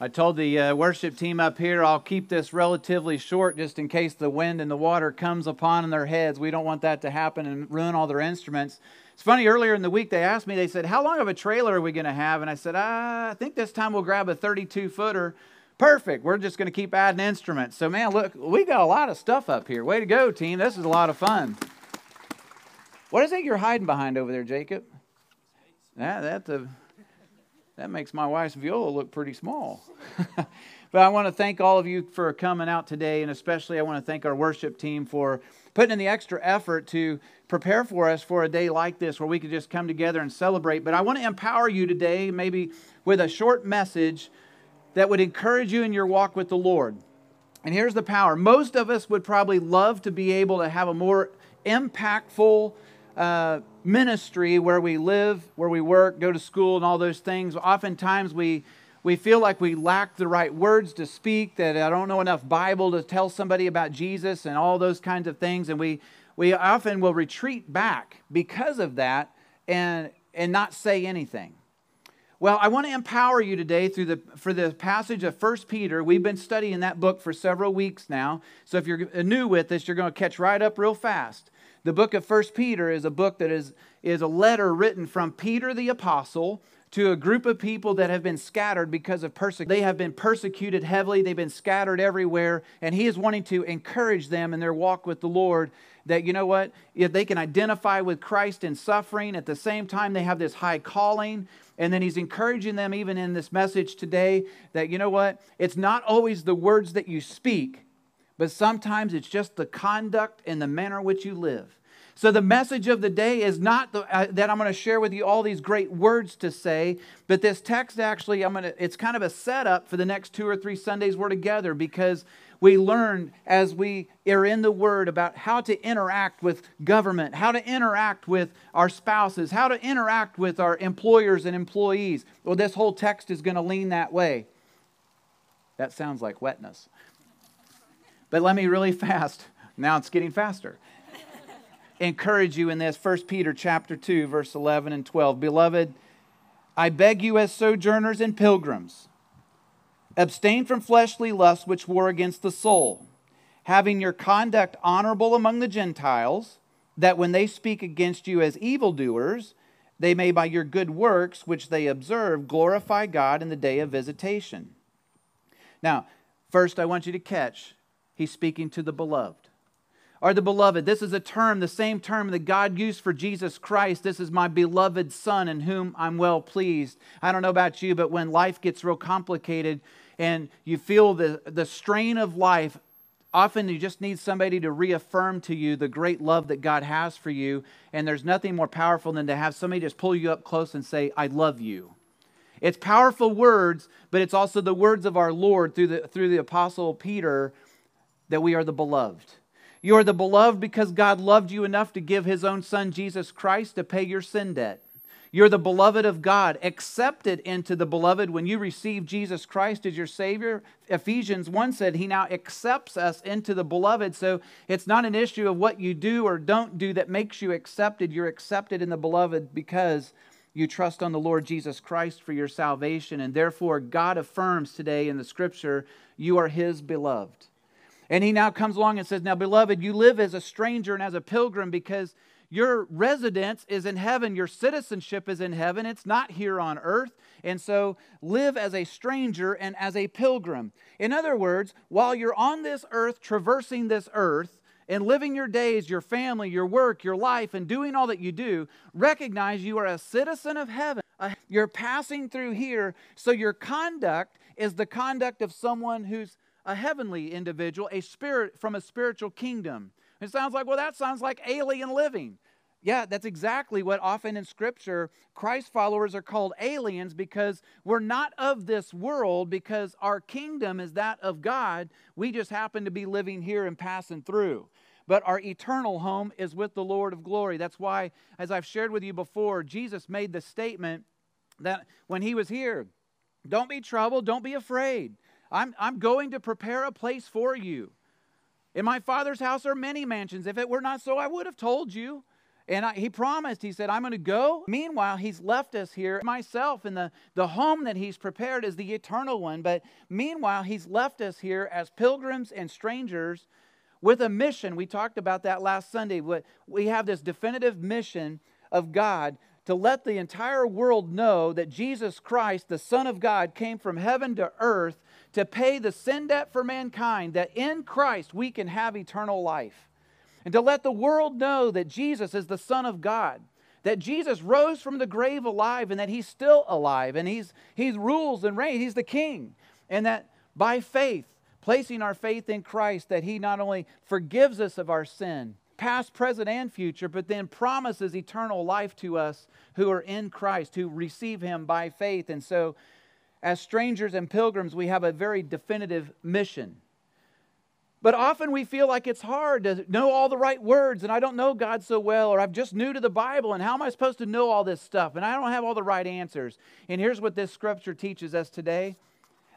I told the uh, worship team up here I'll keep this relatively short just in case the wind and the water comes upon their heads. We don't want that to happen and ruin all their instruments. It's funny, earlier in the week they asked me, they said, How long of a trailer are we going to have? And I said, I think this time we'll grab a 32 footer. Perfect. We're just going to keep adding instruments. So, man, look, we got a lot of stuff up here. Way to go, team. This is a lot of fun. What is it you're hiding behind over there, Jacob? That, that's a that makes my wife's viola look pretty small. but I want to thank all of you for coming out today, and especially I want to thank our worship team for putting in the extra effort to prepare for us for a day like this where we could just come together and celebrate. But I want to empower you today, maybe with a short message that would encourage you in your walk with the Lord. And here's the power most of us would probably love to be able to have a more impactful, uh, ministry where we live, where we work, go to school, and all those things, oftentimes we, we feel like we lack the right words to speak, that I don't know enough Bible to tell somebody about Jesus and all those kinds of things. And we, we often will retreat back because of that and, and not say anything. Well, I want to empower you today through the for the passage of 1 Peter. We've been studying that book for several weeks now. So if you're new with us, you're going to catch right up real fast. The book of First Peter is a book that is, is a letter written from Peter the apostle to a group of people that have been scattered because of persecution. They have been persecuted heavily, they've been scattered everywhere, and he is wanting to encourage them in their walk with the Lord that, you know what, if they can identify with Christ in suffering, at the same time they have this high calling. And then he's encouraging them, even in this message today, that, you know what, it's not always the words that you speak, but sometimes it's just the conduct and the manner in which you live. So, the message of the day is not the, uh, that I'm going to share with you all these great words to say, but this text actually, I'm going to, it's kind of a setup for the next two or three Sundays we're together because we learn as we are in the Word about how to interact with government, how to interact with our spouses, how to interact with our employers and employees. Well, this whole text is going to lean that way. That sounds like wetness. But let me really fast. Now it's getting faster. Encourage you in this 1 Peter chapter 2 verse 11 and 12. Beloved, I beg you as sojourners and pilgrims, abstain from fleshly lusts which war against the soul, having your conduct honorable among the Gentiles, that when they speak against you as evildoers, they may by your good works which they observe glorify God in the day of visitation. Now, first I want you to catch He's speaking to the beloved. Or the beloved. This is a term, the same term that God used for Jesus Christ. This is my beloved Son in whom I'm well pleased. I don't know about you, but when life gets real complicated and you feel the, the strain of life, often you just need somebody to reaffirm to you the great love that God has for you. And there's nothing more powerful than to have somebody just pull you up close and say, I love you. It's powerful words, but it's also the words of our Lord through the, through the Apostle Peter that we are the beloved. You are the beloved because God loved you enough to give his own son, Jesus Christ, to pay your sin debt. You're the beloved of God, accepted into the beloved when you receive Jesus Christ as your Savior. Ephesians 1 said he now accepts us into the beloved. So it's not an issue of what you do or don't do that makes you accepted. You're accepted in the beloved because you trust on the Lord Jesus Christ for your salvation. And therefore, God affirms today in the scripture, you are his beloved. And he now comes along and says, Now, beloved, you live as a stranger and as a pilgrim because your residence is in heaven, your citizenship is in heaven, it's not here on earth. And so live as a stranger and as a pilgrim. In other words, while you're on this earth, traversing this earth, and living your days, your family, your work, your life, and doing all that you do, recognize you are a citizen of heaven. You're passing through here, so your conduct is the conduct of someone who's a heavenly individual, a spirit from a spiritual kingdom. It sounds like, well, that sounds like alien living. Yeah, that's exactly what often in Scripture Christ followers are called aliens because we're not of this world, because our kingdom is that of God. We just happen to be living here and passing through. But our eternal home is with the Lord of glory. That's why, as I've shared with you before, Jesus made the statement that when he was here, don't be troubled, don't be afraid. I'm, I'm going to prepare a place for you. In my Father's house are many mansions. If it were not so, I would have told you. And I, he promised, he said, I'm going to go. Meanwhile, he's left us here, myself, and the, the home that he's prepared is the eternal one. But meanwhile, he's left us here as pilgrims and strangers with a mission. We talked about that last Sunday. We have this definitive mission of God to let the entire world know that Jesus Christ, the Son of God, came from heaven to earth to pay the sin debt for mankind, that in Christ we can have eternal life. And to let the world know that Jesus is the Son of God, that Jesus rose from the grave alive and that he's still alive and he's, he rules and reigns, he's the king. And that by faith, placing our faith in Christ, that he not only forgives us of our sin, past, present, and future, but then promises eternal life to us who are in Christ, who receive Him by faith. And so, as strangers and pilgrims, we have a very definitive mission. But often we feel like it's hard to know all the right words, and I don't know God so well, or I'm just new to the Bible, and how am I supposed to know all this stuff? And I don't have all the right answers. And here's what this scripture teaches us today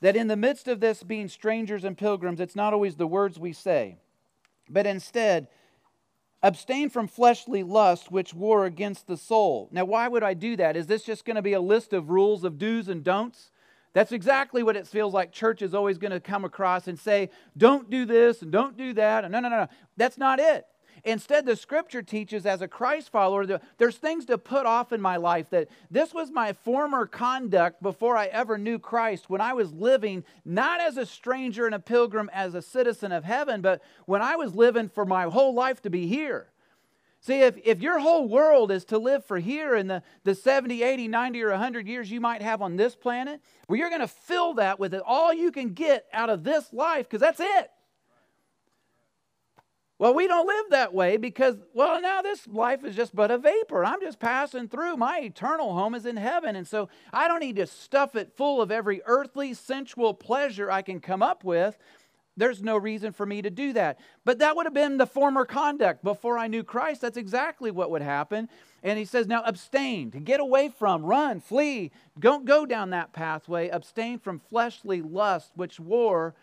that in the midst of this being strangers and pilgrims, it's not always the words we say, but instead, Abstain from fleshly lust which war against the soul. Now, why would I do that? Is this just going to be a list of rules of do's and don'ts? That's exactly what it feels like church is always going to come across and say, don't do this and don't do that. And No, no, no, no. That's not it. Instead, the scripture teaches as a Christ follower, there's things to put off in my life that this was my former conduct before I ever knew Christ, when I was living not as a stranger and a pilgrim, as a citizen of heaven, but when I was living for my whole life to be here. See, if, if your whole world is to live for here in the, the 70, 80, 90, or 100 years you might have on this planet, well, you're going to fill that with it, all you can get out of this life, because that's it. Well, we don't live that way because, well, now this life is just but a vapor. I'm just passing through. My eternal home is in heaven. And so I don't need to stuff it full of every earthly, sensual pleasure I can come up with. There's no reason for me to do that. But that would have been the former conduct before I knew Christ. That's exactly what would happen. And he says, now abstain, to get away from, run, flee. Don't go down that pathway. Abstain from fleshly lust, which war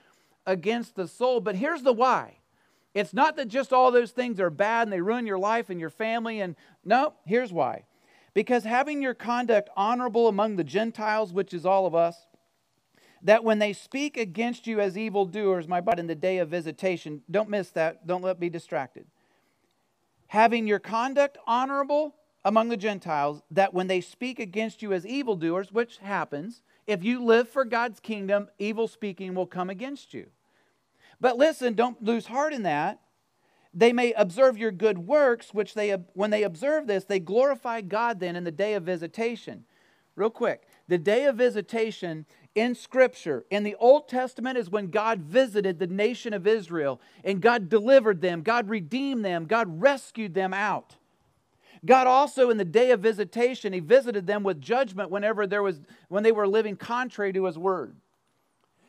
against the soul. But here's the why it's not that just all those things are bad and they ruin your life and your family. And no, here's why. Because having your conduct honorable among the Gentiles, which is all of us, that when they speak against you as evildoers, my body, in the day of visitation, don't miss that, don't let be distracted. Having your conduct honorable among the Gentiles, that when they speak against you as evildoers, which happens, if you live for God's kingdom, evil speaking will come against you. But listen, don't lose heart in that. They may observe your good works, which they, when they observe this, they glorify God then in the day of visitation. Real quick, the day of visitation in Scripture, in the Old Testament, is when God visited the nation of Israel and God delivered them, God redeemed them, God rescued them out. God also, in the day of visitation, He visited them with judgment whenever there was, when they were living contrary to His word.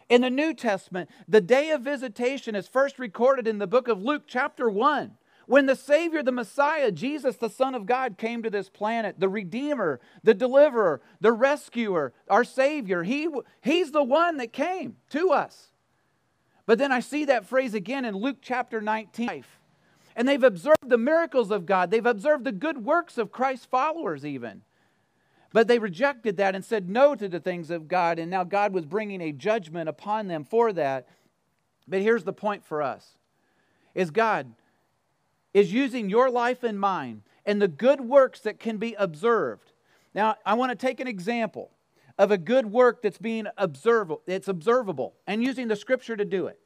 In the New Testament, the day of visitation is first recorded in the book of Luke, chapter 1. When the Savior, the Messiah, Jesus, the Son of God, came to this planet, the Redeemer, the Deliverer, the Rescuer, our Savior, he, He's the one that came to us. But then I see that phrase again in Luke chapter 19. And they've observed the miracles of God, they've observed the good works of Christ's followers, even. But they rejected that and said no to the things of God, and now God was bringing a judgment upon them for that. But here's the point for us is God is using your life and mine and the good works that can be observed. Now, I want to take an example of a good work that's being observable, it's observable, and using the scripture to do it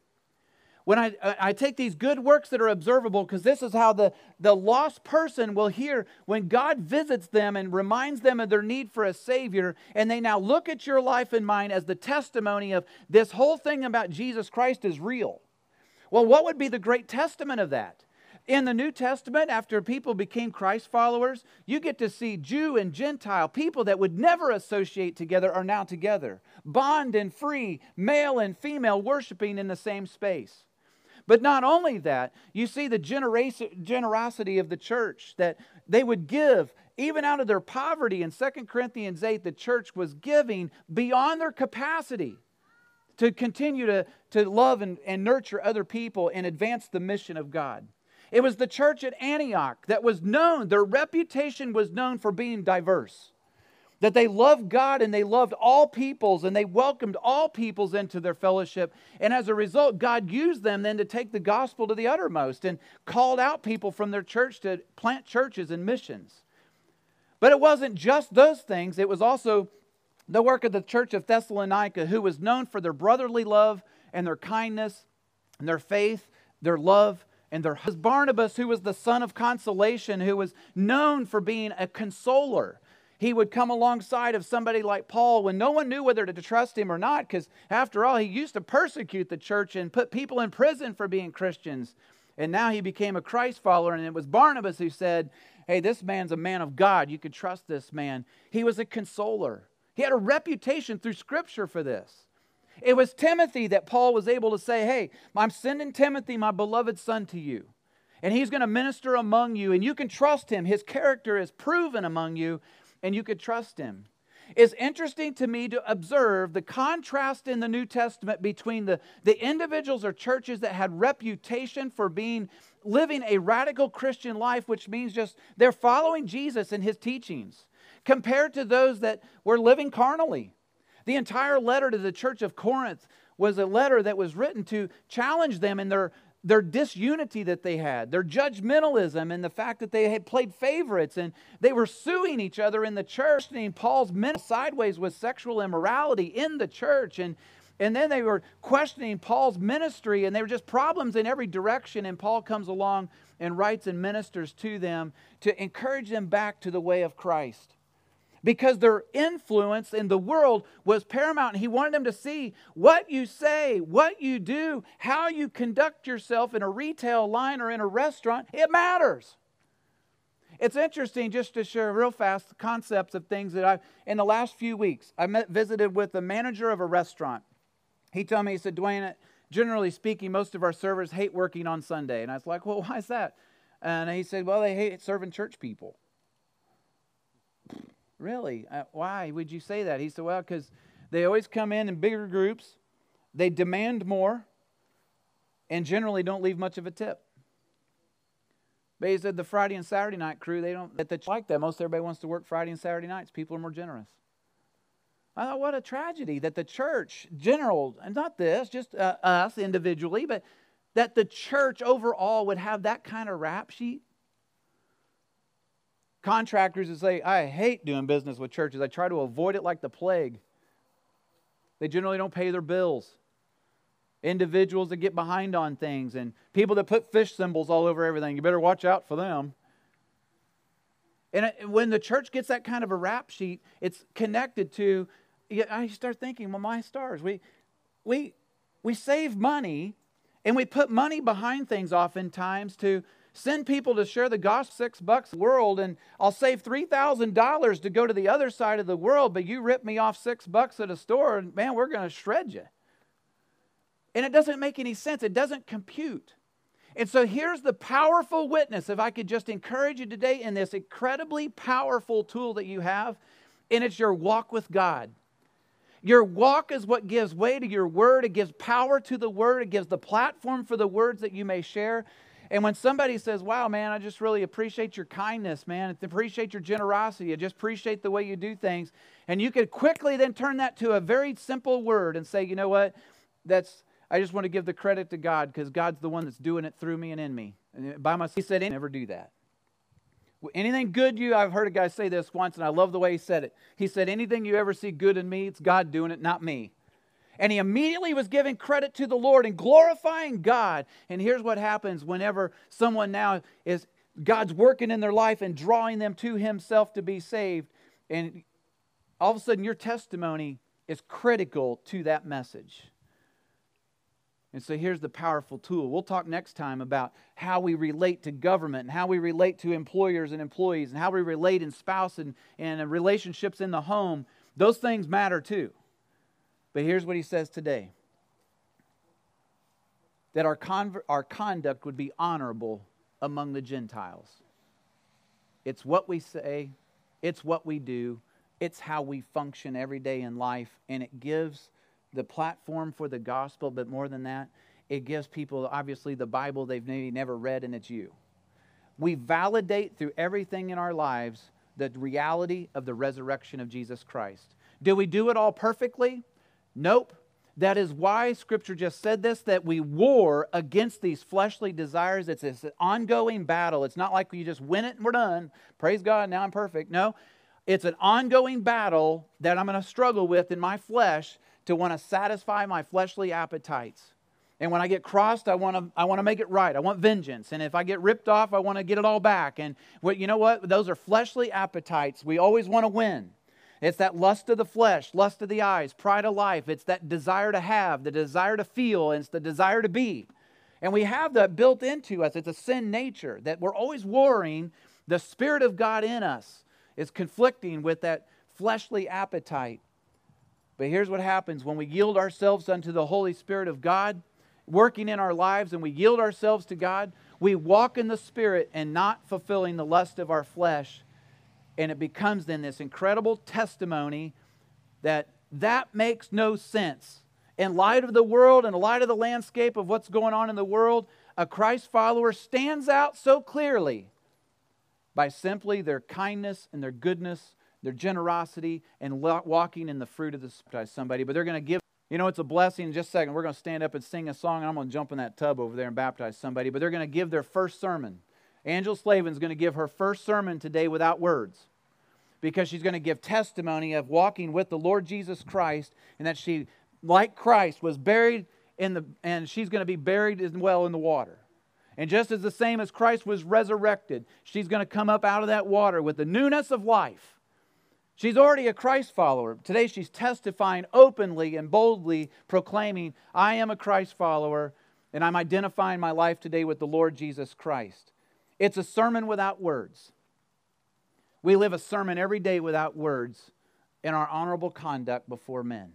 when I, I take these good works that are observable, because this is how the, the lost person will hear when God visits them and reminds them of their need for a Savior, and they now look at your life and mine as the testimony of this whole thing about Jesus Christ is real. Well, what would be the great testament of that? In the New Testament, after people became Christ followers, you get to see Jew and Gentile, people that would never associate together, are now together. Bond and free, male and female, worshiping in the same space. But not only that, you see the generosity of the church that they would give even out of their poverty. In 2 Corinthians 8, the church was giving beyond their capacity to continue to, to love and, and nurture other people and advance the mission of God. It was the church at Antioch that was known, their reputation was known for being diverse. That they loved God and they loved all peoples and they welcomed all peoples into their fellowship. And as a result, God used them then to take the gospel to the uttermost and called out people from their church to plant churches and missions. But it wasn't just those things, it was also the work of the church of Thessalonica, who was known for their brotherly love and their kindness and their faith, their love, and their husband. Barnabas, who was the son of consolation, who was known for being a consoler. He would come alongside of somebody like Paul when no one knew whether to trust him or not, because after all, he used to persecute the church and put people in prison for being Christians. And now he became a Christ follower, and it was Barnabas who said, Hey, this man's a man of God. You could trust this man. He was a consoler. He had a reputation through Scripture for this. It was Timothy that Paul was able to say, Hey, I'm sending Timothy, my beloved son, to you. And he's going to minister among you, and you can trust him. His character is proven among you, and you could trust him. It's interesting to me to observe the contrast in the New Testament between the, the individuals or churches that had reputation for being living a radical Christian life, which means just they're following Jesus and his teachings compared to those that were living carnally. The entire letter to the church of Corinth was a letter that was written to challenge them in their, their disunity that they had, their judgmentalism, and the fact that they had played favorites and they were suing each other in the church. And Paul's men sideways with sexual immorality in the church. And, and then they were questioning Paul's ministry, and there were just problems in every direction. And Paul comes along and writes and ministers to them to encourage them back to the way of Christ because their influence in the world was paramount. And he wanted them to see what you say, what you do, how you conduct yourself in a retail line or in a restaurant. It matters. It's interesting just to share real fast the concepts of things that I, in the last few weeks, I met, visited with the manager of a restaurant. He told me, he said, Dwayne, generally speaking, most of our servers hate working on Sunday. And I was like, well, why is that? And he said, well, they hate serving church people. Really? Uh, why would you say that? He said, Well, because they always come in in bigger groups, they demand more, and generally don't leave much of a tip. But he said the Friday and Saturday night crew, they don't that like that. Most everybody wants to work Friday and Saturday nights. People are more generous. I thought, what a tragedy that the church, general, and not this, just uh, us individually, but that the church overall would have that kind of rap sheet contractors that say, I hate doing business with churches. I try to avoid it like the plague. They generally don't pay their bills. Individuals that get behind on things and people that put fish symbols all over everything. You better watch out for them. And uh, when the church gets that kind of a rap sheet, it's connected to, I start thinking, well, my stars, we, we, we save money and we put money behind things oftentimes to send people to share the gospel six bucks world and I'll save $3,000 to go to the other side of the world, but you rip me off six bucks at a store and man, we're going to shred you. And it doesn't make any sense. It doesn't compute. And so here's the powerful witness. If I could just encourage you today in this incredibly powerful tool that you have, and it's your walk with God. Your walk is what gives way to your word. It gives power to the word. It gives the platform for the words that you may share. And when somebody says, Wow, man, I just really appreciate your kindness, man, I appreciate your generosity, I just appreciate the way you do things, and you could quickly then turn that to a very simple word and say, You know what? That's I just want to give the credit to God because God's the one that's doing it through me and in me. And by myself, he said, never do that. Anything good you, I've heard a guy say this once, and I love the way he said it. He said, Anything you ever see good in me, it's God doing it, not me. And he immediately was giving credit to the Lord and glorifying God. And here's what happens whenever someone now is God's working in their life and drawing them to himself to be saved. And all of a sudden, your testimony is critical to that message. And so here's the powerful tool. We'll talk next time about how we relate to government and how we relate to employers and employees and how we relate in spouse and, and relationships in the home. Those things matter too. But here's what he says today that our, our conduct would be honorable among the Gentiles. It's what we say, it's what we do, it's how we function every day in life, and it gives the platform for the gospel, but more than that, it gives people, obviously, the Bible they've maybe never read, and it's you. We validate through everything in our lives the reality of the resurrection of Jesus Christ. Do we do it all perfectly? Nope. That is why Scripture just said this that we war against these fleshly desires. It's an ongoing battle. It's not like you just win it and we're done. Praise God, now I'm perfect. No, it's an ongoing battle that I'm going to struggle with in my flesh to want to satisfy my fleshly appetites. And when I get crossed, I want to I want to make it right. I want vengeance. And if I get ripped off, I want to get it all back. And what you know what? Those are fleshly appetites. We always want to win. It's that lust of the flesh, lust of the eyes, pride of life. It's that desire to have, the desire to feel, and it's the desire to be. And we have that built into us. It's a sin nature that we're always warring. The Spirit of God in us is conflicting with that fleshly appetite. But here's what happens when we yield ourselves unto the Holy Spirit of God, working in our lives, and we yield ourselves to God, we walk in the Spirit and not fulfilling the lust of our flesh and it becomes then this incredible testimony that that makes no sense. In light of the world in light of the landscape of what's going on in the world, a Christ follower stands out so clearly by simply their kindness and their goodness, their generosity, and walking in the fruit of the Spirit. Somebody, but they're going to give. You know, it's a blessing. In just a second, we're going to stand up and sing a song, and I'm going to jump in that tub over there and baptize somebody. But they're going to give their first sermon. Angela Slavin's going to give her first sermon today without words because she's going to give testimony of walking with the Lord Jesus Christ and that she, like Christ, was buried in the, and she's going to be buried as well in the water. And just as the same as Christ was resurrected, she's going to come up out of that water with the newness of life. She's already a Christ follower. Today she's testifying openly and boldly, proclaiming, I am a Christ follower, and I'm identifying my life today with the Lord Jesus Christ. It's a sermon without words. We live a sermon every day without words in our honorable conduct before men.